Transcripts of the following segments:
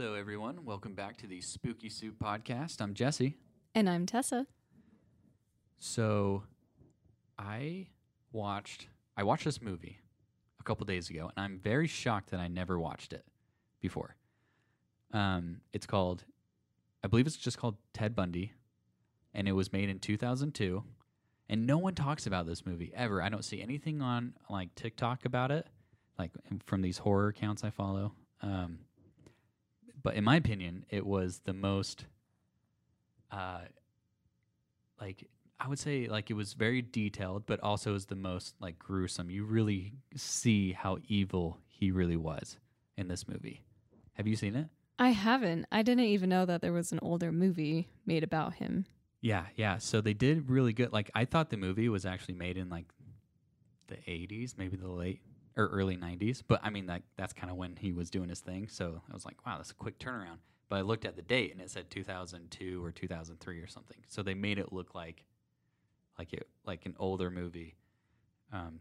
Hello, everyone. Welcome back to the Spooky Soup podcast. I'm Jesse. And I'm Tessa. So, I watched I watched this movie a couple days ago, and I'm very shocked that I never watched it before. Um, it's called, I believe it's just called Ted Bundy, and it was made in 2002. And no one talks about this movie ever. I don't see anything on like TikTok about it, like from these horror accounts I follow. Um, but in my opinion, it was the most, uh, like I would say, like it was very detailed, but also is the most like gruesome. You really see how evil he really was in this movie. Have you seen it? I haven't. I didn't even know that there was an older movie made about him. Yeah, yeah. So they did really good. Like I thought the movie was actually made in like the 80s, maybe the late or early 90s, but I mean that that's kind of when he was doing his thing. So I was like, wow, that's a quick turnaround. But I looked at the date and it said 2002 or 2003 or something. So they made it look like like it like an older movie. Um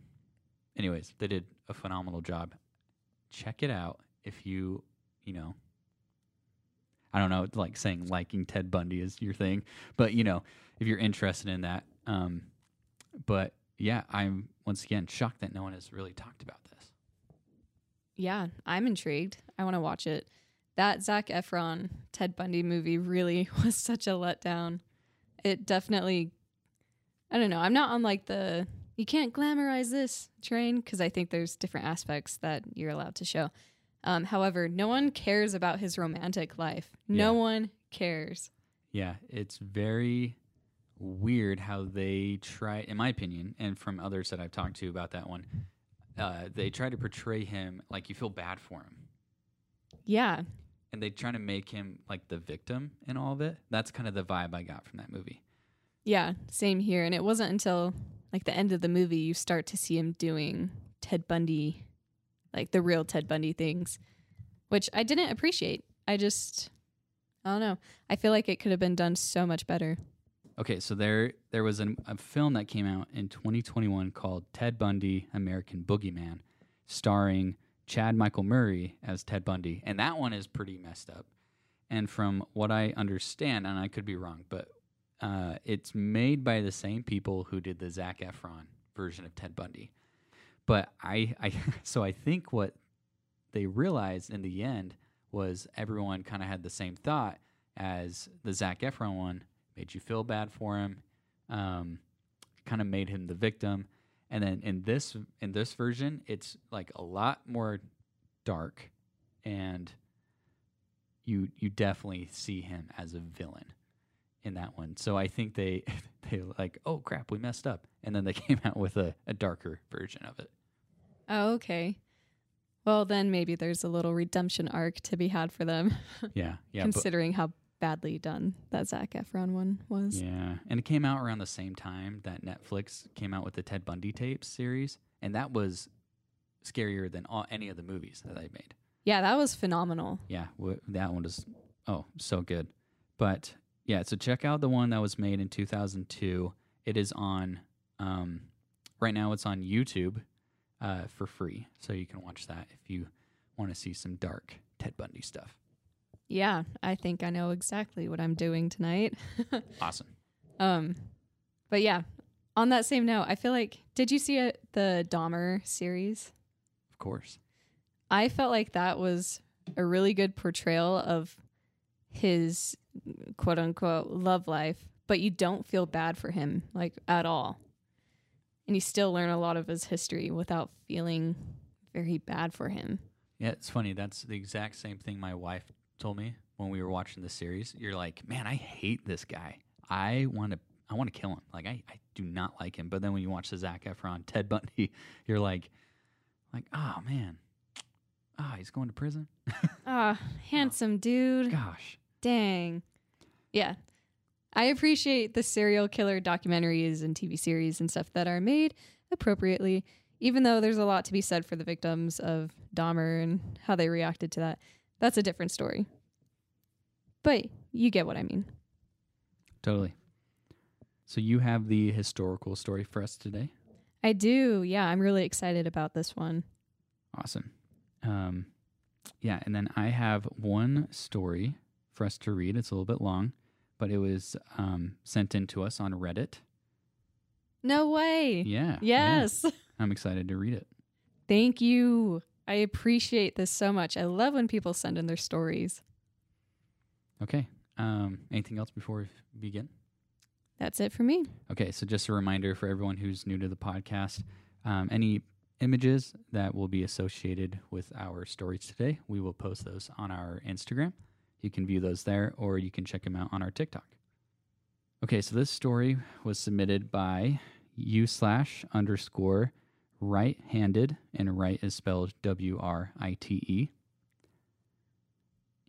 anyways, they did a phenomenal job. Check it out if you, you know, I don't know, like saying liking Ted Bundy is your thing, but you know, if you're interested in that. Um, but yeah, I'm once again shocked that no one has really talked about this. Yeah, I'm intrigued. I want to watch it. That Zac Efron Ted Bundy movie really was such a letdown. It definitely, I don't know. I'm not on like the you can't glamorize this train because I think there's different aspects that you're allowed to show. Um, however, no one cares about his romantic life. No Yeah. one cares. Yeah, it's very weird how they try, in my opinion, and from others that I've talked to about that one, uh, they try to portray him like you feel bad for him. Yeah, And they try to make him like the victim in all of it. That's kind of the vibe I got from that movie. Yeah, same here. And it wasn't until like the end of the movie you start to see him doing Ted Bundy, like the real Ted Bundy things, which I didn't appreciate. I just, I don't know. I feel like it could have been done so much better. Okay, so there there was an, a film that came out in 2021 called Ted Bundy: American Boogeyman, starring Chad Michael Murray as Ted Bundy, and that one is pretty messed up. And from what I understand, and I could be wrong, but uh, it's made by the same people who did the Zac Efron version of Ted Bundy. But I, I so I think what they realized in the end was everyone kind of had the same thought as the Zac Efron one made you feel bad for him, um, kind of made him the victim. And then in this in this version, it's like a lot more dark, and you you definitely see him as a villain in that one. So I think they they like, oh crap, we messed up, and then they came out with a, a darker version of it. Oh, okay. Well, then maybe there's a little redemption arc to be had for them, Yeah, yeah, considering how badly done that Zac Efron one was. Yeah, and it came out around the same time that Netflix came out with the Ted Bundy tapes series, and that was scarier than all, any of the movies that they made. Yeah, that was phenomenal. Yeah, w- that one was oh so good. But yeah, so check out the one that was made in 2002. It is on um, right now. It's on YouTube uh, for free, so you can watch that if you want to see some dark Ted Bundy stuff. Yeah, I think I know exactly what I'm doing tonight. Awesome. Um, but yeah, on that same note, I feel like did you see it, the Dahmer series? Of course. I felt like that was a really good portrayal of his quote unquote love life, but you don't feel bad for him like at all. And you still learn a lot of his history without feeling very bad for him. Yeah, it's funny. That's the exact same thing my wife told me when we were watching the series. You're like, man, I hate this guy. I want to, I want to kill him. Like, I, I do not like him. But then when you watch the Zac Efron, Ted Bundy, you're like, like, oh man, ah, he's going to prison. Ah, handsome dude. Gosh, Dang. Yeah. I appreciate the serial killer documentaries and TV series and stuff that are made appropriately, even though there's a lot to be said for the victims of Dahmer and how they reacted to that. That's a different story. But you get what I mean. totally. So you have the historical story for us today. I do. Yeah, I'm really excited about this one. Awesome. Um, yeah, and then I have one story for us to read. It's a little bit long, but it was um, sent in to us on Reddit. No way. Yeah. yeah. Yes. I'm excited to read it. Thank you. I appreciate this so much. I love when people send in their stories. Okay. Um, anything else before we begin? That's it for me. Okay, so just a reminder for everyone who's new to the podcast um, any images that will be associated with our stories today, we will post those on our Instagram. You can view those there, or you can check them out on our TikTok. Okay, so this story was submitted by u slash underscore right handed, and right is spelled W R I T E.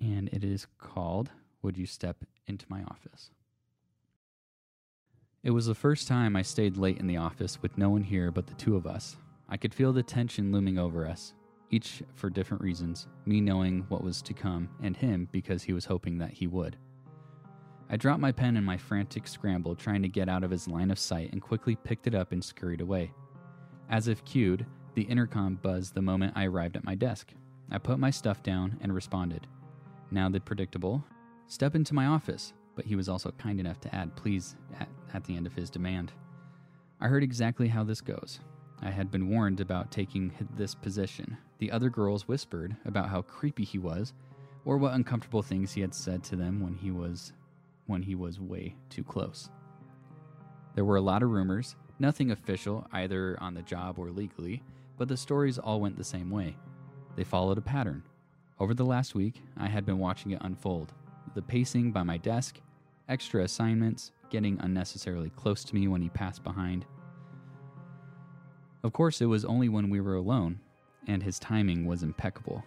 And it is called Would You Step Into My Office? It was the first time I stayed late in the office with no one here but the two of us. I could feel the tension looming over us, each for different reasons, me knowing what was to come, and him because he was hoping that he would. I dropped my pen in my frantic scramble trying to get out of his line of sight and quickly picked it up and scurried away. As if cued, the intercom buzzed the moment I arrived at my desk. I put my stuff down and responded. Now the predictable step into my office, but he was also kind enough to add please at, at the end of his demand. I heard exactly how this goes. I had been warned about taking this position. The other girls whispered about how creepy he was or what uncomfortable things he had said to them when he was when he was way too close. There were a lot of rumors, nothing official either on the job or legally, but the stories all went the same way. They followed a pattern. Over the last week, I had been watching it unfold. The pacing by my desk, extra assignments, getting unnecessarily close to me when he passed behind. Of course, it was only when we were alone, and his timing was impeccable.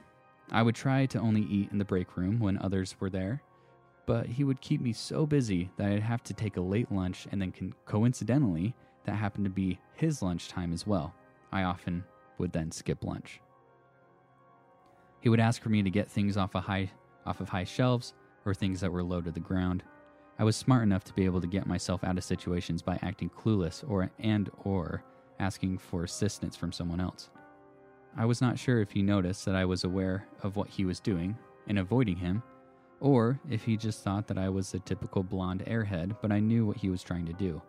I would try to only eat in the break room when others were there, but he would keep me so busy that I'd have to take a late lunch, and then con- coincidentally, that happened to be his lunchtime as well. I often would then skip lunch. He would ask for me to get things off, a high, off of high shelves or things that were low to the ground. I was smart enough to be able to get myself out of situations by acting clueless or and or asking for assistance from someone else. I was not sure if he noticed that I was aware of what he was doing and avoiding him, or if he just thought that I was a typical blonde airhead, but I knew what he was trying to do.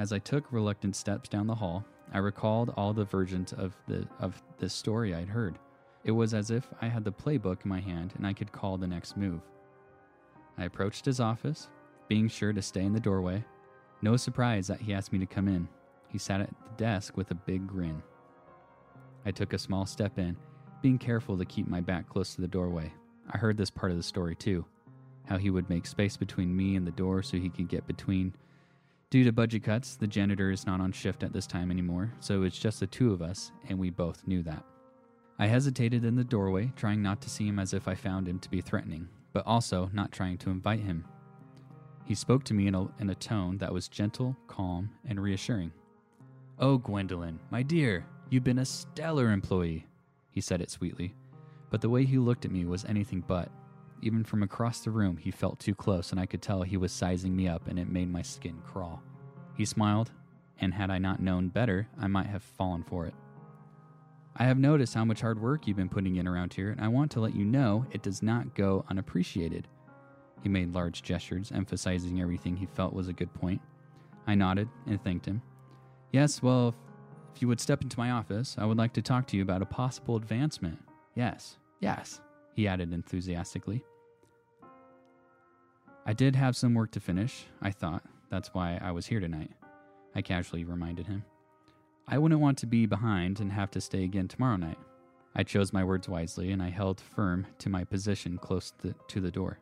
As I took reluctant steps down the hall, I recalled all the versions of the of this story I'd heard. It was as if I had the playbook in my hand and I could call the next move. I approached his office, being sure to stay in the doorway. No surprise that he asked me to come in. He sat at the desk with a big grin. I took a small step in, being careful to keep my back close to the doorway. I heard this part of the story too how he would make space between me and the door so he could get between. Due to budget cuts, the janitor is not on shift at this time anymore, so it's just the two of us, and we both knew that. I hesitated in the doorway, trying not to seem as if I found him to be threatening, but also not trying to invite him. He spoke to me in a, in a tone that was gentle, calm, and reassuring. Oh, Gwendolyn, my dear, you've been a stellar employee, he said it sweetly. But the way he looked at me was anything but. Even from across the room, he felt too close, and I could tell he was sizing me up, and it made my skin crawl. He smiled, and had I not known better, I might have fallen for it. I have noticed how much hard work you've been putting in around here, and I want to let you know it does not go unappreciated. He made large gestures, emphasizing everything he felt was a good point. I nodded and thanked him. Yes, well, if, you would step into my office, I would like to talk to you about a possible advancement. Yes, yes, he added enthusiastically. I did have some work to finish, I thought. That's why I was here tonight. I casually reminded him. I wouldn't want to be behind and have to stay again tomorrow night. I chose my words wisely and I held firm to my position close to, to the door.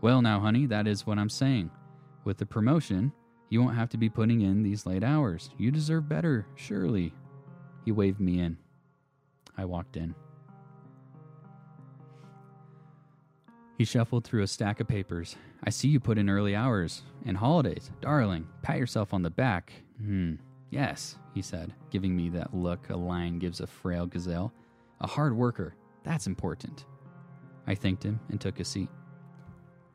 Well, now, honey, that is what I'm saying. With the promotion, you won't have to be putting in these late hours. You deserve better, surely. He waved me in. I walked in. He shuffled through a stack of papers. I see you put in early hours and holidays. Darling, pat yourself on the back. Hmm, yes, he said, giving me that look a lion gives a frail gazelle. A hard worker. That's important. I thanked him and took a seat.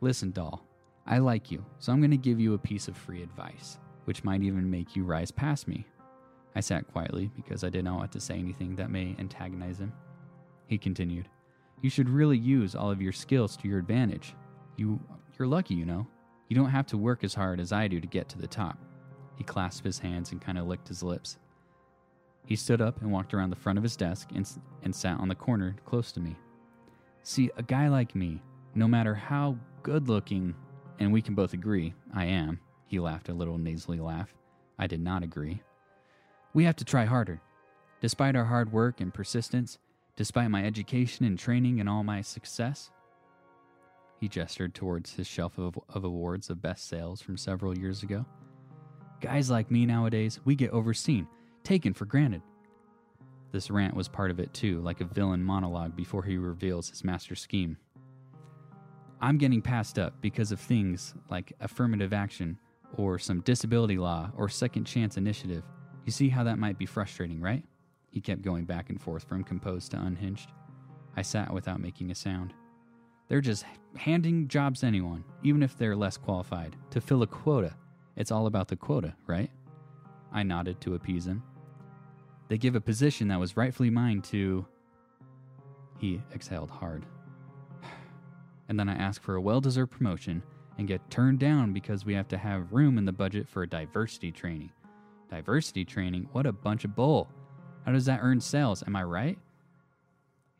Listen, doll, I like you, so I'm going to give you a piece of free advice, which might even make you rise past me. I sat quietly because I did not want to say anything that may antagonize him. He continued, You should really use all of your skills to your advantage. You, you're lucky, you know. You don't have to work as hard as I do to get to the top. He clasped his hands and kind of licked his lips. He stood up and walked around the front of his desk and, and sat on the corner close to me. See, a guy like me, no matter how good looking, and we can both agree I am, he laughed a little nasally laugh. I did not agree. We have to try harder. Despite our hard work and persistence, despite my education and training and all my success, he gestured towards his shelf of, of awards of best sales from several years ago. Guys like me nowadays, we get overseen, taken for granted. This rant was part of it too, like a villain monologue before he reveals his master scheme. I'm getting passed up because of things like affirmative action or some disability law or second chance initiative. You see how that might be frustrating, right? He kept going back and forth from composed to unhinged. I sat without making a sound. They're just handing jobs to anyone, even if they're less qualified, to fill a quota. It's all about the quota, right? I nodded to appease him. They give a position that was rightfully mine to. He exhaled hard. And then I ask for a well deserved promotion and get turned down because we have to have room in the budget for a diversity training. Diversity training? What a bunch of bull. How does that earn sales? Am I right?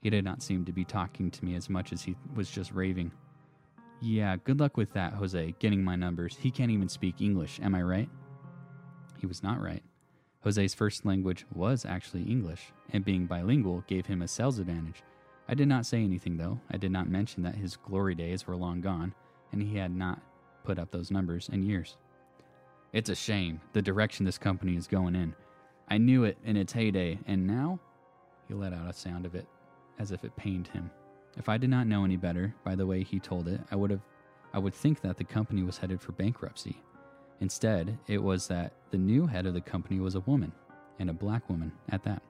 He did not seem to be talking to me as much as he was just raving. Yeah, good luck with that, Jose, getting my numbers. He can't even speak English, am I right? He was not right. Jose's first language was actually English, and being bilingual gave him a sales advantage. I did not say anything, though. I did not mention that his glory days were long gone, and he had not put up those numbers in years. It's a shame, the direction this company is going in. I knew it in its heyday, and now? He let out a sound of it, as if it pained him. If I did not know any better, by the way he told it, I would have I would think that the company was headed for bankruptcy. Instead, it was that the new head of the company was a woman, and a black woman at that.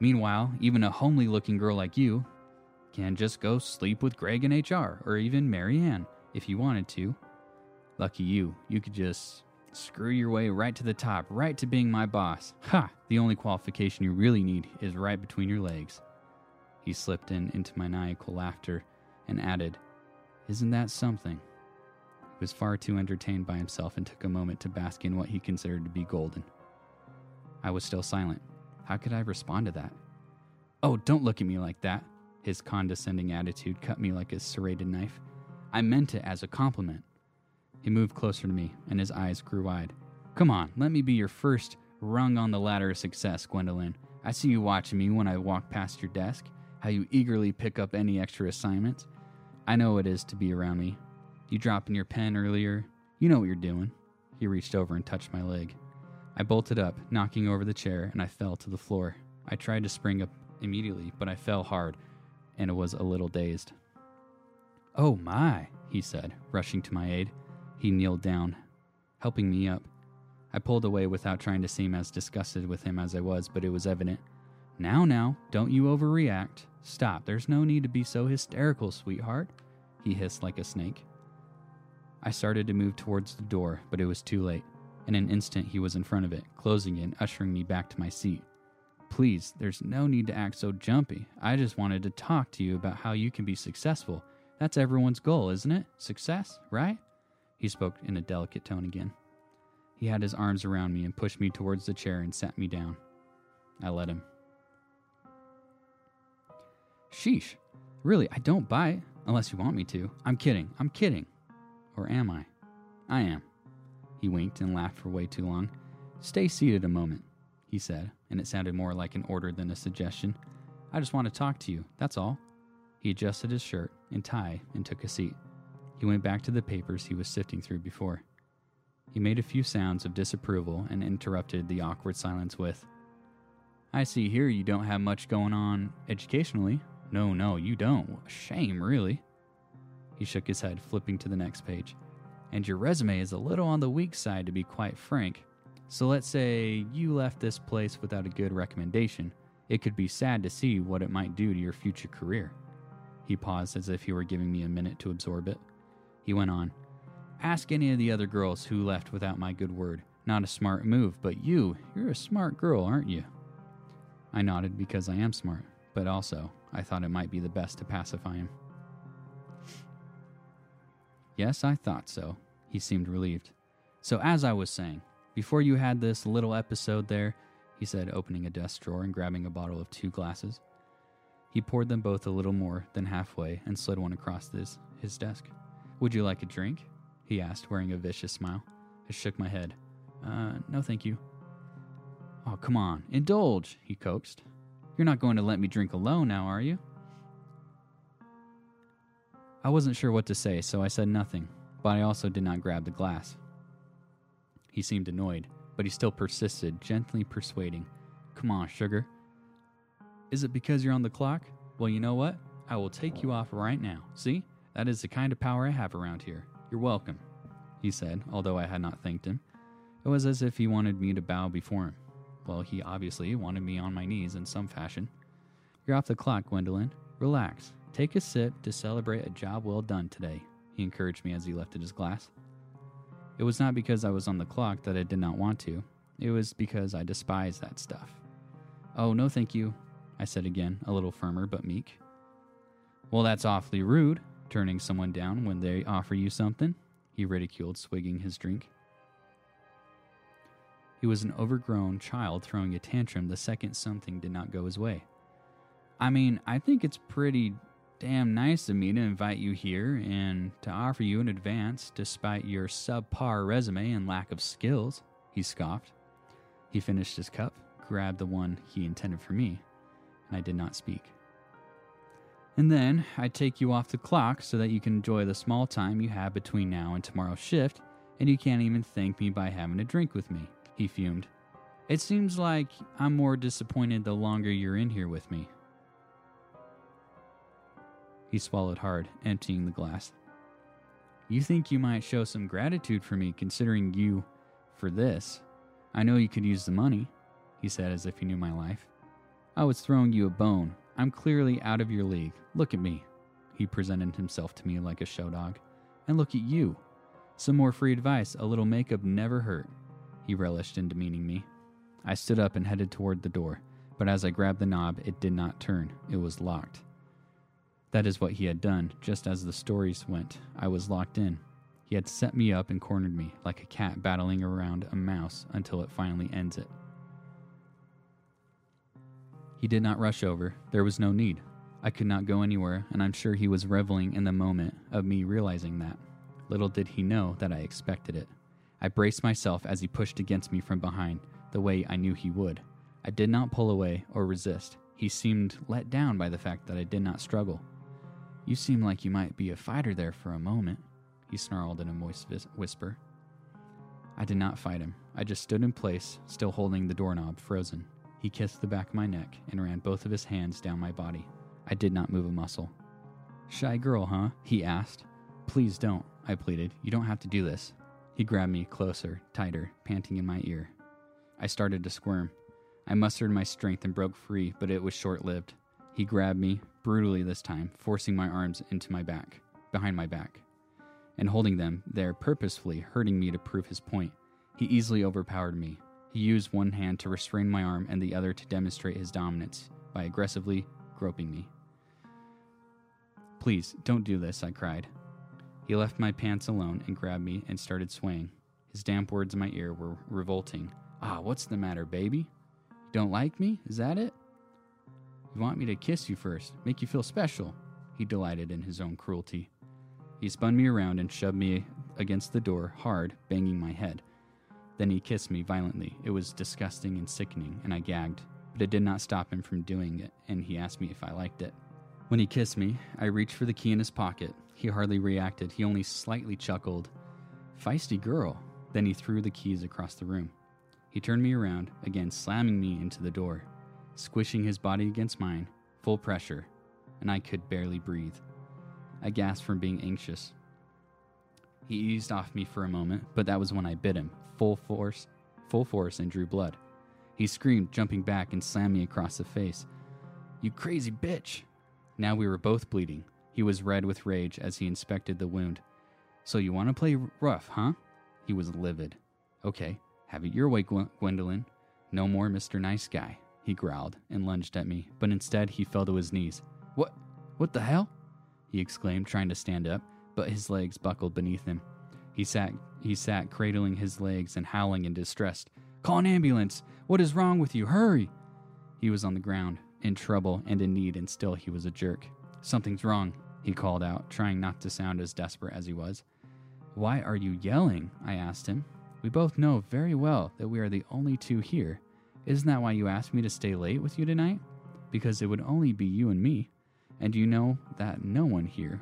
Meanwhile, even a homely looking girl like you can just go sleep with Greg in HR or even Marianne if you wanted to. Lucky you, you could just screw your way right to the top, right to being my boss. Ha! The only qualification you really need is right between your legs. He slipped in into maniacal laughter and added, Isn't that something? He was far too entertained by himself and took a moment to bask in what he considered to be golden. I was still silent. How could I respond to that? Oh, don't look at me like that. His condescending attitude cut me like a serrated knife. I meant it as a compliment. He moved closer to me, and his eyes grew wide. Come on, let me be your first rung on the ladder of success, Gwendolyn. I see you watching me when I walk past your desk, how you eagerly pick up any extra assignments. I know it is to be around me. You dropping your pen earlier. You know what you're doing. He reached over and touched my leg. I bolted up, knocking over the chair, and I fell to the floor. I tried to spring up immediately, but I fell hard and was a little dazed. Oh my, he said, rushing to my aid. He kneeled down, helping me up. I pulled away without trying to seem as disgusted with him as I was, but it was evident. Now, now, don't you overreact. Stop, there's no need to be so hysterical, sweetheart, he hissed like a snake. I started to move towards the door, but it was too late. In an instant, he was in front of it, closing it and ushering me back to my seat. Please, there's no need to act so jumpy. I just wanted to talk to you about how you can be successful. That's everyone's goal, isn't it? Success, right? He spoke in a delicate tone again. He had his arms around me and pushed me towards the chair and sat me down. I let him. Sheesh. Really, I don't it unless you want me to. I'm kidding. I'm kidding. Or am I? I am. He winked and laughed for way too long. Stay seated a moment, he said, and it sounded more like an order than a suggestion. I just want to talk to you, that's all. He adjusted his shirt and tie and took a seat. He went back to the papers he was sifting through before. He made a few sounds of disapproval and interrupted the awkward silence with, I see here you don't have much going on educationally. No, no, you don't. Shame, really. He shook his head, flipping to the next page. And your resume is a little on the weak side, to be quite frank. So let's say you left this place without a good recommendation. It could be sad to see what it might do to your future career. He paused as if he were giving me a minute to absorb it. He went on Ask any of the other girls who left without my good word. Not a smart move, but you, you're a smart girl, aren't you? I nodded because I am smart, but also I thought it might be the best to pacify him. Yes, I thought so. He seemed relieved. So, as I was saying, before you had this little episode there, he said, opening a desk drawer and grabbing a bottle of two glasses. He poured them both a little more than halfway and slid one across his, his desk. Would you like a drink? He asked, wearing a vicious smile. I shook my head. Uh, no, thank you. Oh, come on, indulge, he coaxed. You're not going to let me drink alone now, are you? I wasn't sure what to say, so I said nothing, but I also did not grab the glass. He seemed annoyed, but he still persisted, gently persuading. Come on, sugar. Is it because you're on the clock? Well, you know what? I will take you off right now. See? That is the kind of power I have around here. You're welcome, he said, although I had not thanked him. It was as if he wanted me to bow before him. Well, he obviously wanted me on my knees in some fashion. You're off the clock, Gwendolyn. Relax. Take a sip to celebrate a job well done today, he encouraged me as he lifted his glass. It was not because I was on the clock that I did not want to, it was because I despise that stuff. Oh, no, thank you, I said again, a little firmer but meek. Well, that's awfully rude, turning someone down when they offer you something, he ridiculed, swigging his drink. He was an overgrown child throwing a tantrum the second something did not go his way. I mean, I think it's pretty damn nice of me to invite you here and to offer you an advance despite your subpar resume and lack of skills, he scoffed. He finished his cup, grabbed the one he intended for me, and I did not speak. And then I take you off the clock so that you can enjoy the small time you have between now and tomorrow's shift, and you can't even thank me by having a drink with me he fumed. It seems like I'm more disappointed the longer you're in here with me. He swallowed hard, emptying the glass. You think you might show some gratitude for me considering you for this? I know you could use the money, he said as if he knew my life. I was throwing you a bone. I'm clearly out of your league. Look at me. He presented himself to me like a show dog. And look at you. Some more free advice. A little makeup never hurt. He relished in demeaning me. I stood up and headed toward the door, but as I grabbed the knob, it did not turn. It was locked. That is what he had done, just as the stories went. I was locked in. He had set me up and cornered me, like a cat battling around a mouse until it finally ends it. He did not rush over. There was no need. I could not go anywhere, and I'm sure he was reveling in the moment of me realizing that. Little did he know that I expected it. I braced myself as he pushed against me from behind, the way I knew he would. I did not pull away or resist. He seemed let down by the fact that I did not struggle. You seem like you might be a fighter there for a moment, he snarled in a moist vis- whisper. I did not fight him. I just stood in place, still holding the doorknob frozen. He kissed the back of my neck and ran both of his hands down my body. I did not move a muscle. Shy girl, huh? He asked. Please don't, I pleaded. You don't have to do this. He grabbed me closer, tighter, panting in my ear. I started to squirm. I mustered my strength and broke free, but it was short lived. He grabbed me, brutally this time, forcing my arms into my back, behind my back, and holding them there purposefully, hurting me to prove his point. He easily overpowered me. He used one hand to restrain my arm and the other to demonstrate his dominance by aggressively groping me. Please, don't do this, I cried. He left my pants alone and grabbed me and started swaying. His damp words in my ear were revolting. Ah, what's the matter, baby? You don't like me? Is that it? You want me to kiss you first, make you feel special? He delighted in his own cruelty. He spun me around and shoved me against the door hard, banging my head. Then he kissed me violently. It was disgusting and sickening, and I gagged. But it did not stop him from doing it, and he asked me if I liked it. When he kissed me, I reached for the key in his pocket. He hardly reacted. He only slightly chuckled. Feisty girl. Then he threw the keys across the room. He turned me around, again slamming me into the door, squishing his body against mine, full pressure, and I could barely breathe. I gasped from being anxious. He eased off me for a moment, but that was when I bit him, full force, full force, and drew blood. He screamed, jumping back and slammed me across the face. You crazy bitch! Now we were both bleeding. He was red with rage as he inspected the wound. So you want to play rough, huh? He was livid. Okay, have it your way, Gwendolyn. No more Mr. Nice Guy, he growled and lunged at me, but instead he fell to his knees. What? What the hell? He exclaimed, trying to stand up, but his legs buckled beneath him. He sat, he sat cradling his legs and howling in distress. Call an ambulance! What is wrong with you? Hurry! He was on the ground, in trouble and in need, and still he was a jerk. Something's wrong, he called out, trying not to sound as desperate as he was. Why are you yelling? I asked him. We both know very well that we are the only two here. Isn't that why you asked me to stay late with you tonight? Because it would only be you and me, and you know that no one here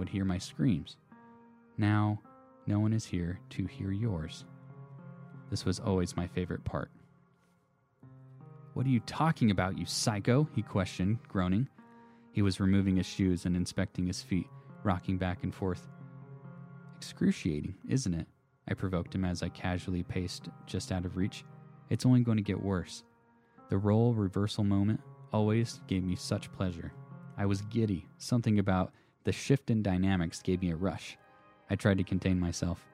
would hear my screams. Now, no one is here to hear yours. This was always my favorite part. What are you talking about, you psycho? he questioned, groaning. He was removing his shoes and inspecting his feet, rocking back and forth. Excruciating, isn't it? I provoked him as I casually paced just out of reach. It's only going to get worse. The role reversal moment always gave me such pleasure. I was giddy. Something about the shift in dynamics gave me a rush. I tried to contain myself.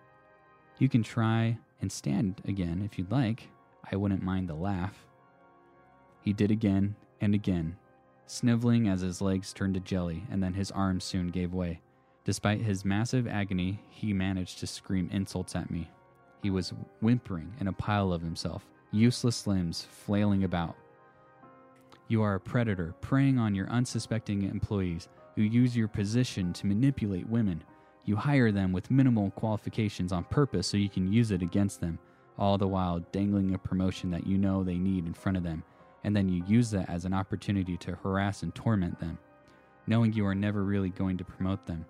You can try and stand again if you'd like. I wouldn't mind the laugh. He did again and again, sniveling as his legs turned to jelly, and then his arms soon gave way. Despite his massive agony, he managed to scream insults at me. He was whimpering in a pile of himself, useless limbs flailing about. You are a predator preying on your unsuspecting employees who use your position to manipulate women. You hire them with minimal qualifications on purpose so you can use it against them, all the while dangling a promotion that you know they need in front of them, and then you use that as an opportunity to harass and torment them, knowing you are never really going to promote them.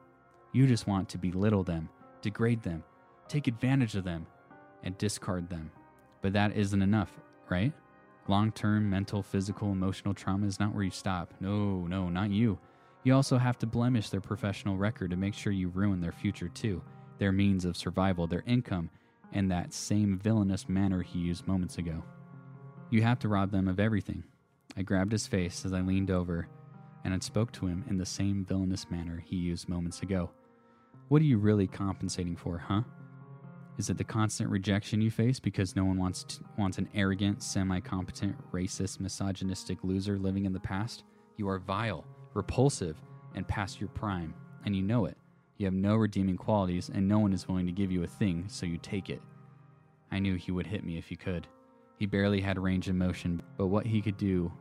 You just want to belittle them, degrade them, take advantage of them, and discard them. But that isn't enough, right? Long term mental, physical, emotional trauma is not where you stop. No, no, not you. You also have to blemish their professional record to make sure you ruin their future too, their means of survival, their income, and that same villainous manner he used moments ago. You have to rob them of everything. I grabbed his face as I leaned over and I spoke to him in the same villainous manner he used moments ago. What are you really compensating for, huh? Is it the constant rejection you face because no one wants to, wants an arrogant, semi-competent, racist, misogynistic loser living in the past? You are vile, repulsive, and past your prime, and you know it. You have no redeeming qualities, and no one is willing to give you a thing, so you take it. I knew he would hit me if he could. He barely had range of motion, but what he could do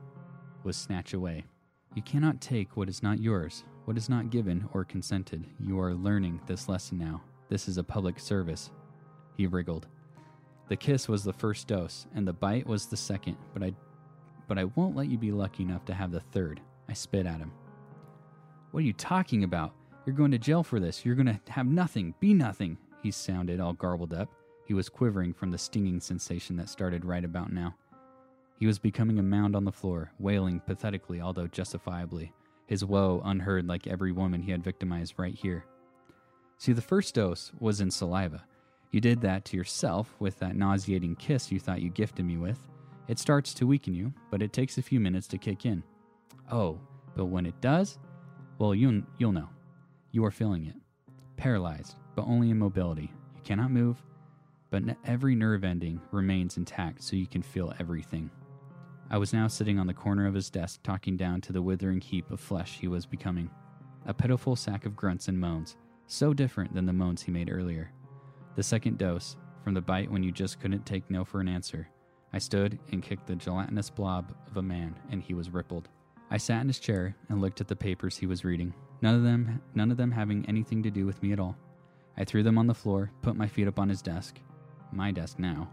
was snatch away. You cannot take what is not yours, what is not given or consented. You are learning this lesson now. This is a public service. He wriggled. The kiss was the first dose, and the bite was the second, but I but I won't let you be lucky enough to have the third. I spit at him. What are you talking about? You're going to jail for this. You're going to have nothing, be nothing. He sounded all garbled up. He was quivering from the stinging sensation that started right about now. He was becoming a mound on the floor, wailing pathetically, although justifiably, his woe unheard like every woman he had victimized right here. See, the first dose was in saliva. You did that to yourself with that nauseating kiss you thought you gifted me with. It starts to weaken you, but it takes a few minutes to kick in. Oh, but when it does, well, you, you'll know. You are feeling it. Paralyzed, but only in mobility. You cannot move, but every nerve ending remains intact so you can feel everything. I was now sitting on the corner of his desk, talking down to the withering heap of flesh he was becoming. A pitiful sack of grunts and moans, so different than the moans he made earlier. The second dose, from the bite when you just couldn't take no for an answer. I stood and kicked the gelatinous blob of a man, and he was rippled. I sat in his chair and looked at the papers he was reading, none of them none of them having anything to do with me at all. I threw them on the floor, put my feet up on his desk. My desk now.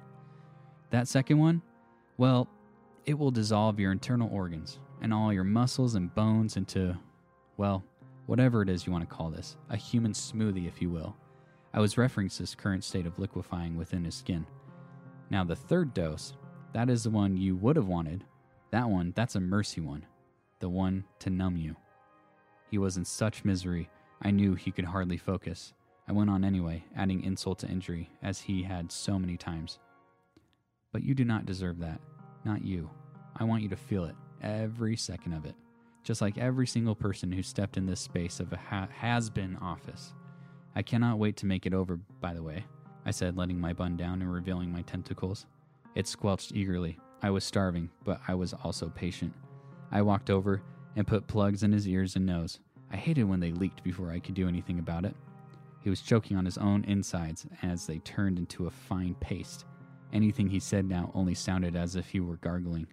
That second one? Well, it will dissolve your internal organs and all your muscles and bones into, well, whatever it is you want to call this, a human smoothie, if you will. I was referencing his current state of liquefying within his skin. Now, the third dose, that is the one you would have wanted. That one, that's a mercy one, the one to numb you. He was in such misery, I knew he could hardly focus. I went on anyway, adding insult to injury, as he had so many times. But you do not deserve that. Not you. I want you to feel it, every second of it. Just like every single person who stepped in this space of a ha- has been office. I cannot wait to make it over, by the way, I said, letting my bun down and revealing my tentacles. It squelched eagerly. I was starving, but I was also patient. I walked over and put plugs in his ears and nose. I hated when they leaked before I could do anything about it. He was choking on his own insides as they turned into a fine paste. Anything he said now only sounded as if he were gargling.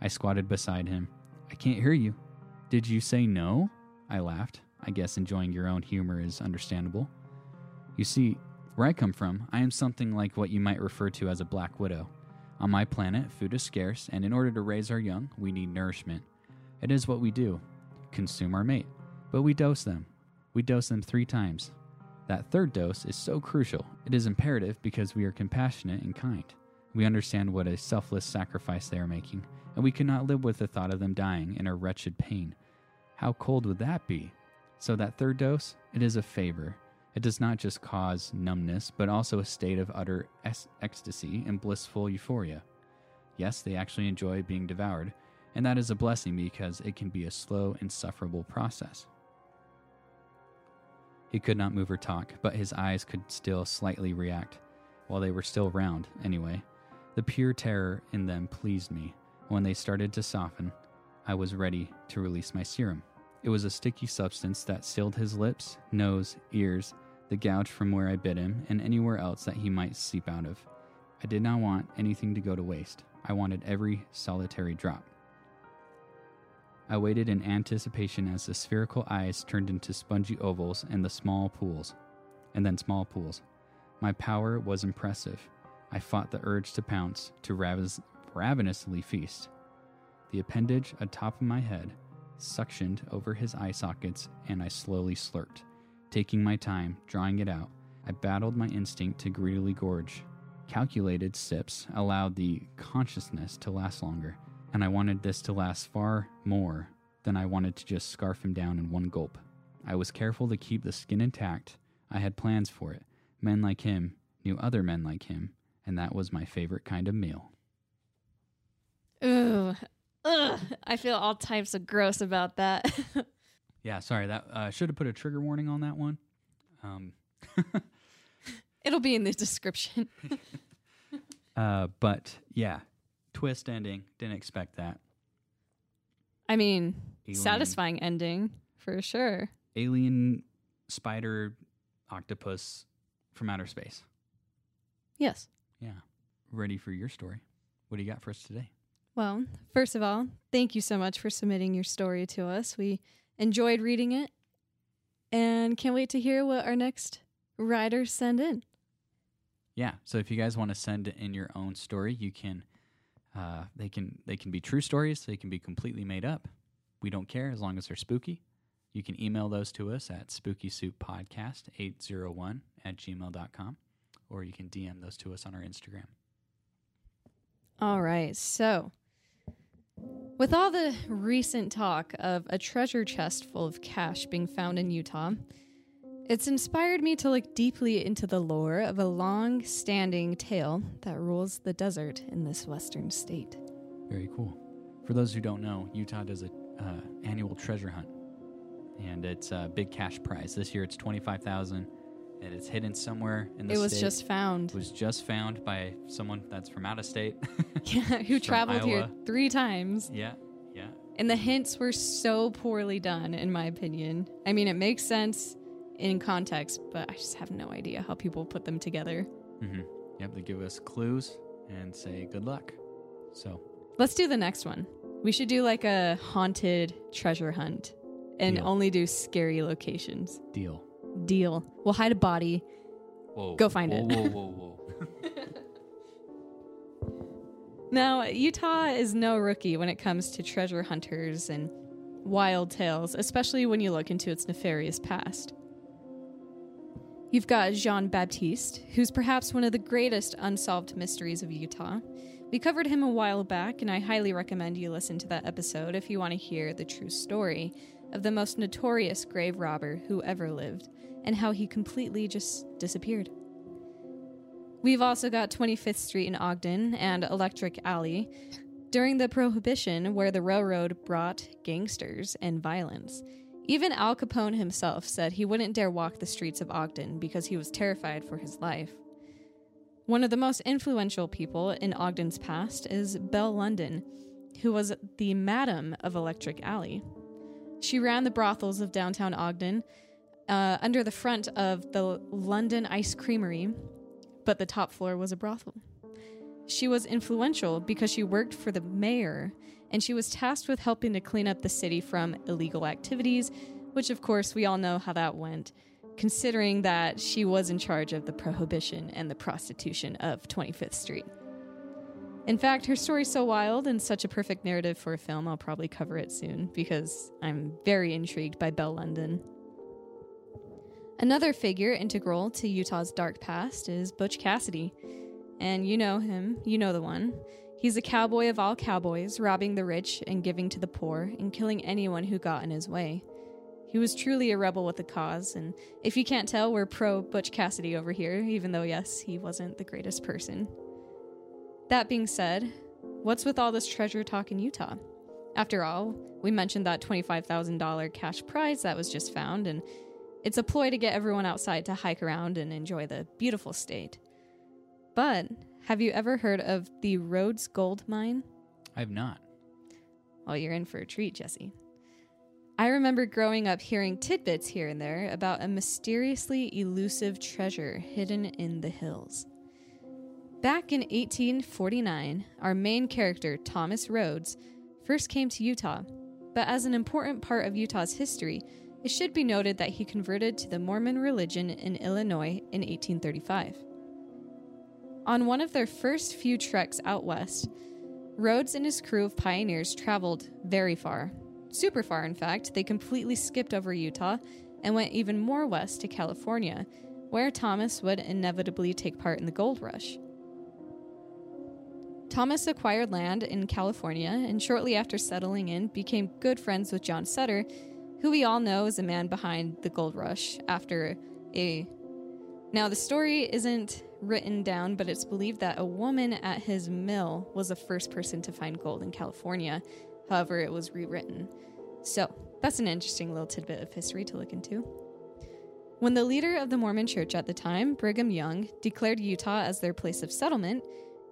I squatted beside him. I can't hear you. Did you say no? I laughed. I guess enjoying your own humor is understandable. You see, where I come from, I am something like what you might refer to as a black widow. On my planet, food is scarce, and in order to raise our young, we need nourishment. It is what we do consume our mate. But we dose them. We dose them three times. That third dose is so crucial. It is imperative because we are compassionate and kind. We understand what a selfless sacrifice they are making, and we cannot live with the thought of them dying in a wretched pain. How cold would that be? So, that third dose, it is a favor. It does not just cause numbness, but also a state of utter ecstasy and blissful euphoria. Yes, they actually enjoy being devoured, and that is a blessing because it can be a slow, insufferable process. He could not move or talk, but his eyes could still slightly react, while they were still round, anyway. The pure terror in them pleased me. When they started to soften, I was ready to release my serum. It was a sticky substance that sealed his lips, nose, ears, the gouge from where I bit him, and anywhere else that he might seep out of. I did not want anything to go to waste. I wanted every solitary drop. I waited in anticipation as the spherical eyes turned into spongy ovals and the small pools, and then small pools. My power was impressive. I fought the urge to pounce, to ravis- ravenously feast. The appendage atop my head suctioned over his eye sockets, and I slowly slurped. Taking my time, drawing it out, I battled my instinct to greedily gorge. Calculated sips allowed the consciousness to last longer, and I wanted this to last far more than I wanted to just scarf him down in one gulp. I was careful to keep the skin intact. I had plans for it. Men like him knew other men like him, and that was my favorite kind of meal. Ooh. Ugh. I feel all types of gross about that. Yeah, sorry, that uh, should have put a trigger warning on that one. Um, It'll be in the description. uh, but yeah, twist ending. Didn't expect that. I mean, Alien- satisfying ending for sure. Alien spider octopus from outer space. Yes. Yeah. Ready for your story. What do you got for us today? Well, first of all, thank you so much for submitting your story to us. We enjoyed reading it and can't wait to hear what our next writers send in. Yeah. So if you guys want to send in your own story, you can. Uh, they can they can be true stories. They can be completely made up. We don't care as long as they're spooky. You can email those to us at spookysouppodcast801 at gmail.com or you can DM those to us on our Instagram. All right. So, with all the recent talk of a treasure chest full of cash being found in Utah, it's inspired me to look deeply into the lore of a long standing tale that rules the desert in this western state. Very cool. For those who don't know, Utah does a uh, annual treasure hunt, and it's a big cash prize. This year, it's twenty five thousand, and it's hidden somewhere in the It was state. just found. It was just found by someone that's from out of state. Yeah, who traveled here three times. yeah, yeah. And the hints were so poorly done, in my opinion. I mean, it makes sense in context, but I just have no idea how people put them together. Mm-hmm. Yep, they give us clues and say good luck. So Let's do the next one. We should do like a haunted treasure hunt and Deal. only do scary locations. deal. Deal. We'll hide a body. Whoa. Go find whoa, it. Whoa, whoa, whoa. Now, Utah is no rookie when it comes to treasure hunters and wild tales, especially when you look into its nefarious past. You've got Jean Baptiste, who's perhaps one of the greatest unsolved mysteries of Utah. We covered him a while back, and I highly recommend you listen to that episode if you want to hear the true story of the most notorious grave robber who ever lived and how he completely just disappeared. We've also got 25th Street in Ogden and Electric Alley during the Prohibition, where the railroad brought gangsters and violence. Even Al Capone himself said he wouldn't dare walk the streets of Ogden because he was terrified for his life. One of the most influential people in Ogden's past is Belle London, who was the madam of Electric Alley. She ran the brothels of downtown Ogden uh, under the front of the London Ice Creamery, but the top floor was a brothel. She was influential because she worked for the mayor and she was tasked with helping to clean up the city from illegal activities, which, of course, we all know how that went, considering that she was in charge of the prohibition and the prostitution of 25th Street. In fact, her story's so wild and such a perfect narrative for a film, I'll probably cover it soon because I'm very intrigued by Belle London. Another figure integral to Utah's dark past is Butch Cassidy. And you know him, you know the one. He's a cowboy of all cowboys, robbing the rich and giving to the poor, and killing anyone who got in his way. He was truly a rebel with a cause, and if you can't tell, we're pro Butch Cassidy over here, even though, yes, he wasn't the greatest person. That being said, what's with all this treasure talk in Utah? After all, we mentioned that $25,000 cash prize that was just found, and it's a ploy to get everyone outside to hike around and enjoy the beautiful state. But have you ever heard of the Rhoads Gold Mine? I've not. Well, you're in for a treat, Jesse. I remember growing up hearing tidbits here and there about a mysteriously elusive treasure hidden in the hills. Back in 1849, our main character, Thomas Rhoads, first came to Utah, but as an important part of Utah's history, it should be noted that he converted to the Mormon religion in Illinois in 1835. On one of their first few treks out west, Rhoads and his crew of pioneers traveled very far. Super far, in fact. They completely skipped over Utah and went even more west to California, where Thomas would inevitably take part in the gold rush. Thomas acquired land in California and shortly after settling in became good friends with John Sutter, who we all know is a man behind the gold rush after a Now the story isn't written down, but it's believed that a woman at his mill was the first person to find gold in California. However, it was rewritten. So, that's an interesting little tidbit of history to look into. When the leader of the Mormon church at the time, Brigham Young, declared Utah as their place of settlement,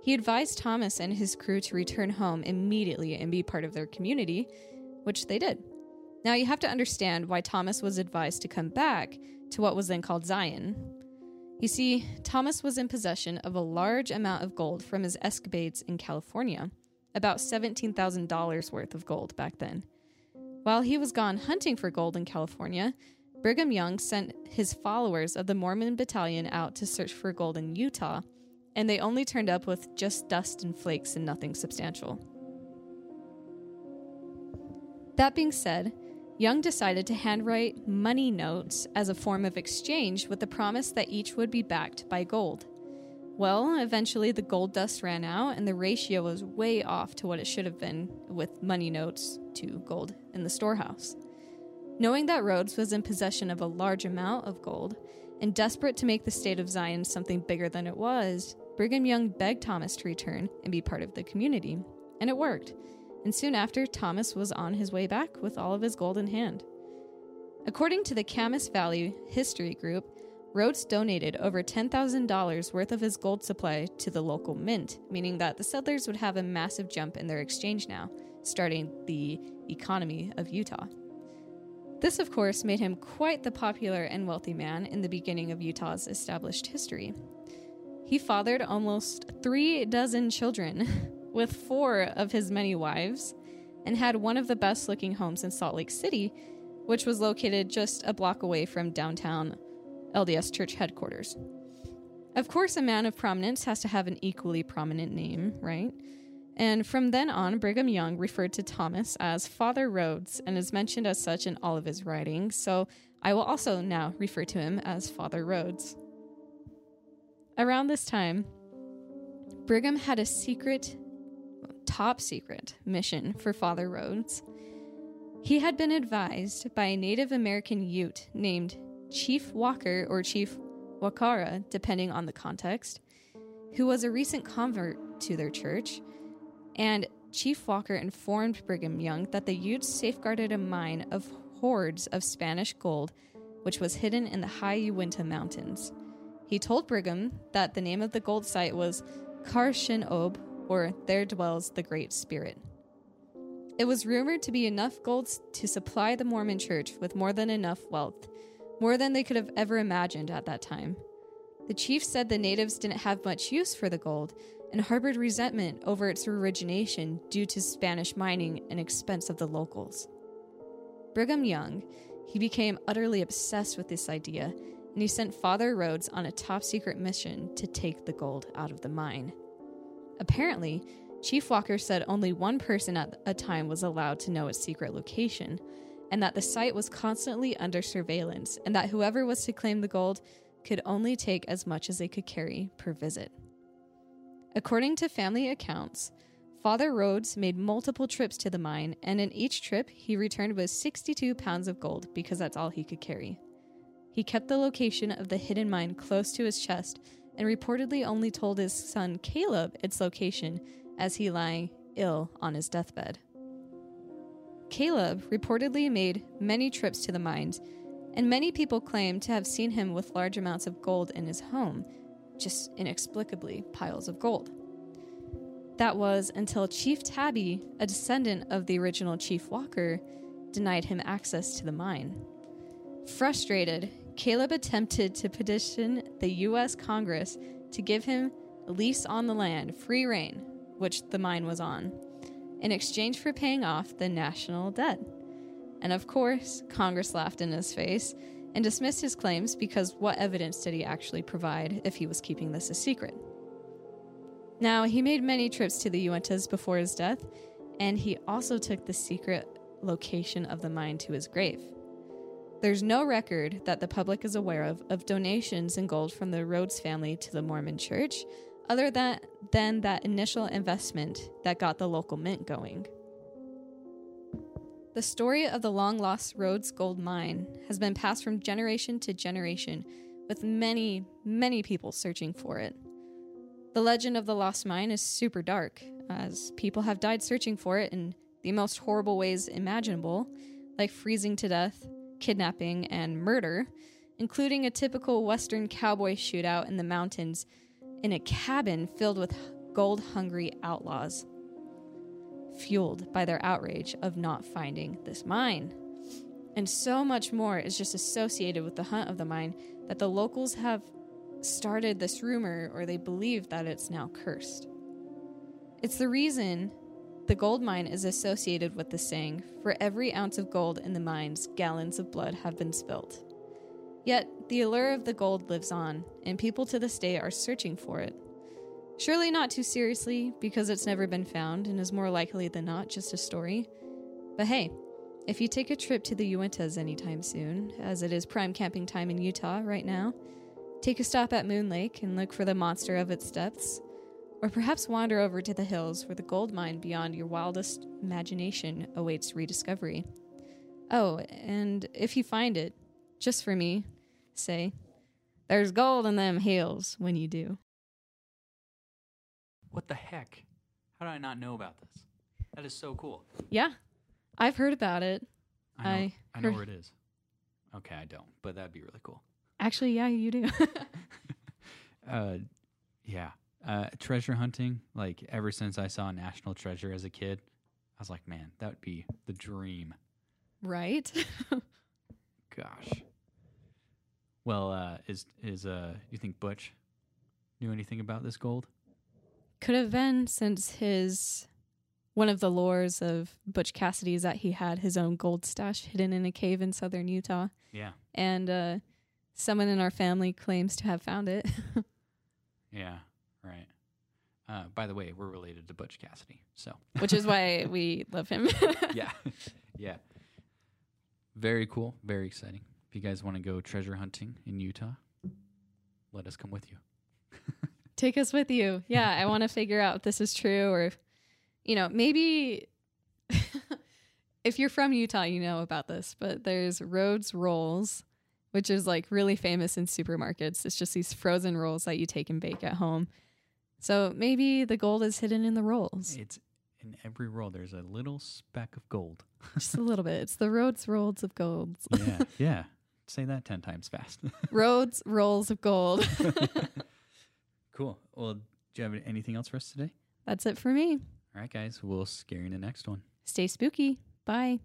he advised Thomas and his crew to return home immediately and be part of their community, which they did. Now, you have to understand why Thomas was advised to come back to what was then called Zion. You see, Thomas was in possession of a large amount of gold from his escapades in California, about $17,000 worth of gold back then. While he was gone hunting for gold in California, Brigham Young sent his followers of the Mormon battalion out to search for gold in Utah, and they only turned up with just dust and flakes and nothing substantial. That being said, Young decided to handwrite money notes as a form of exchange with the promise that each would be backed by gold. Well, eventually the gold dust ran out and the ratio was way off to what it should have been with money notes to gold in the storehouse. Knowing that Rhoads was in possession of a large amount of gold and desperate to make the state of Zion something bigger than it was, Brigham Young begged Thomas to return and be part of the community. And it worked. And soon after, Thomas was on his way back with all of his gold in hand. According to the Kamas Valley History Group, Rhoads donated over $10,000 worth of his gold supply to the local mint, meaning that the settlers would have a massive jump in their exchange now, starting the economy of Utah. This, of course, made him quite the popular and wealthy man in the beginning of Utah's established history. He fathered almost three dozen children, with four of his many wives, and had one of the best looking homes in Salt Lake City, which was located just a block away from downtown LDS Church headquarters. Of course, a man of prominence has to have an equally prominent name, right? And from then on, Brigham Young referred to Thomas as Father Rhoads and is mentioned as such in all of his writings, so I will also now refer to him as Father Rhoads. Around this time, Brigham had a secret, top secret mission for Father Rhoads. He had been advised by a Native American Ute named Chief Walker or Chief Wakara, depending on the context, who was a recent convert to their church. And Chief Walker informed Brigham Young that the Utes safeguarded a mine of hordes of Spanish gold, which was hidden in the high Uinta Mountains. He told Brigham that the name of the gold site was Carre-Shinob, or There Dwells the Great Spirit. It was rumored to be enough gold to supply the Mormon church with more than enough wealth, more than they could have ever imagined at that time. The chief said the natives didn't have much use for the gold and harbored resentment over its origination due to Spanish mining and expense of the locals. Brigham Young, he became utterly obsessed with this idea, and he sent Father Rhoads on a top secret mission to take the gold out of the mine. Apparently, Chief Walker said only one person at a time was allowed to know its secret location, and that the site was constantly under surveillance, and that whoever was to claim the gold could only take as much as they could carry per visit. According to family accounts, Father Rhoads made multiple trips to the mine, and in each trip, he returned with 62 pounds of gold because that's all he could carry. He kept the location of the hidden mine close to his chest and reportedly only told his son Caleb its location as he lay ill on his deathbed. Caleb reportedly made many trips to the mines, and many people claim to have seen him with large amounts of gold in his home, just inexplicably piles of gold. That was until Chief Tabby, a descendant of the original Chief Walker, denied him access to the mine. Frustrated, Caleb attempted to petition the U.S. Congress to give him a lease on the land, free reign, which the mine was on, in exchange for paying off the national debt. And of course, Congress laughed in his face and dismissed his claims because what evidence did he actually provide if he was keeping this a secret? Now, he made many trips to the Uintas before his death, and he also took the secret location of the mine to his grave. There's no record that the public is aware of of donations in gold from the Rhoads family to the Mormon church, other than, than that initial investment that got the local mint going. The story of the long lost Rhoads gold mine has been passed from generation to generation, with many, many people searching for it. The legend of the lost mine is super dark, as people have died searching for it in the most horrible ways imaginable, like freezing to death, kidnapping, and murder, including a typical Western cowboy shootout in the mountains in a cabin filled with gold hungry outlaws, fueled by their outrage of not finding this mine. And so much more is just associated with the hunt of the mine that the locals have started this rumor or they believe that it's now cursed. It's the reason the gold mine is associated with the saying, For every ounce of gold in the mines, gallons of blood have been spilt. Yet, the allure of the gold lives on, and people to this day are searching for it. Surely not too seriously, because it's never been found and is more likely than not just a story. But hey, if you take a trip to the Uintas anytime soon, as it is prime camping time in Utah right now, take a stop at Moon Lake and look for the monster of its depths, or perhaps wander over to the hills where the gold mine beyond your wildest imagination awaits rediscovery. Oh, and if you find it, just for me, say, There's gold in them hills when you do. What the heck? How did I not know about this? That is so cool. Yeah, I've heard about it. I know, I I, know where it is. Okay, I don't, but that'd be really cool. Actually, yeah, you do. uh, yeah. Uh, treasure hunting, like ever since I saw National Treasure as a kid, I was like, man, that would be the dream. right? Gosh. Well, uh, is is uh, you think Butch knew anything about this gold? Could have been since his one of the lores of Butch Cassidy is that he had his own gold stash hidden in a cave in southern Utah. Yeah. And uh, someone in our family claims to have found it. Yeah. Right. Uh, by the way, we're related to Butch Cassidy, so which is why we love him. yeah, yeah. Very cool. Very exciting. If you guys want to go treasure hunting in Utah, let us come with you. Take us with you. Yeah, I want to figure out if this is true or, if, you know, maybe if you're from Utah, you know about this, but there's Rhodes Rolls, which is like really famous in supermarkets. It's just these frozen rolls that you take and bake at home. So maybe the gold is hidden in the rolls. It's in every roll. There's a little speck of gold. Just a little bit. It's the roads, Rolls of gold. yeah, yeah. Say that ten times fast. roads, Rolls of gold. cool. Well, do you have anything else for us today? That's it for me. All right, guys. We'll scare you in the next one. Stay spooky. Bye.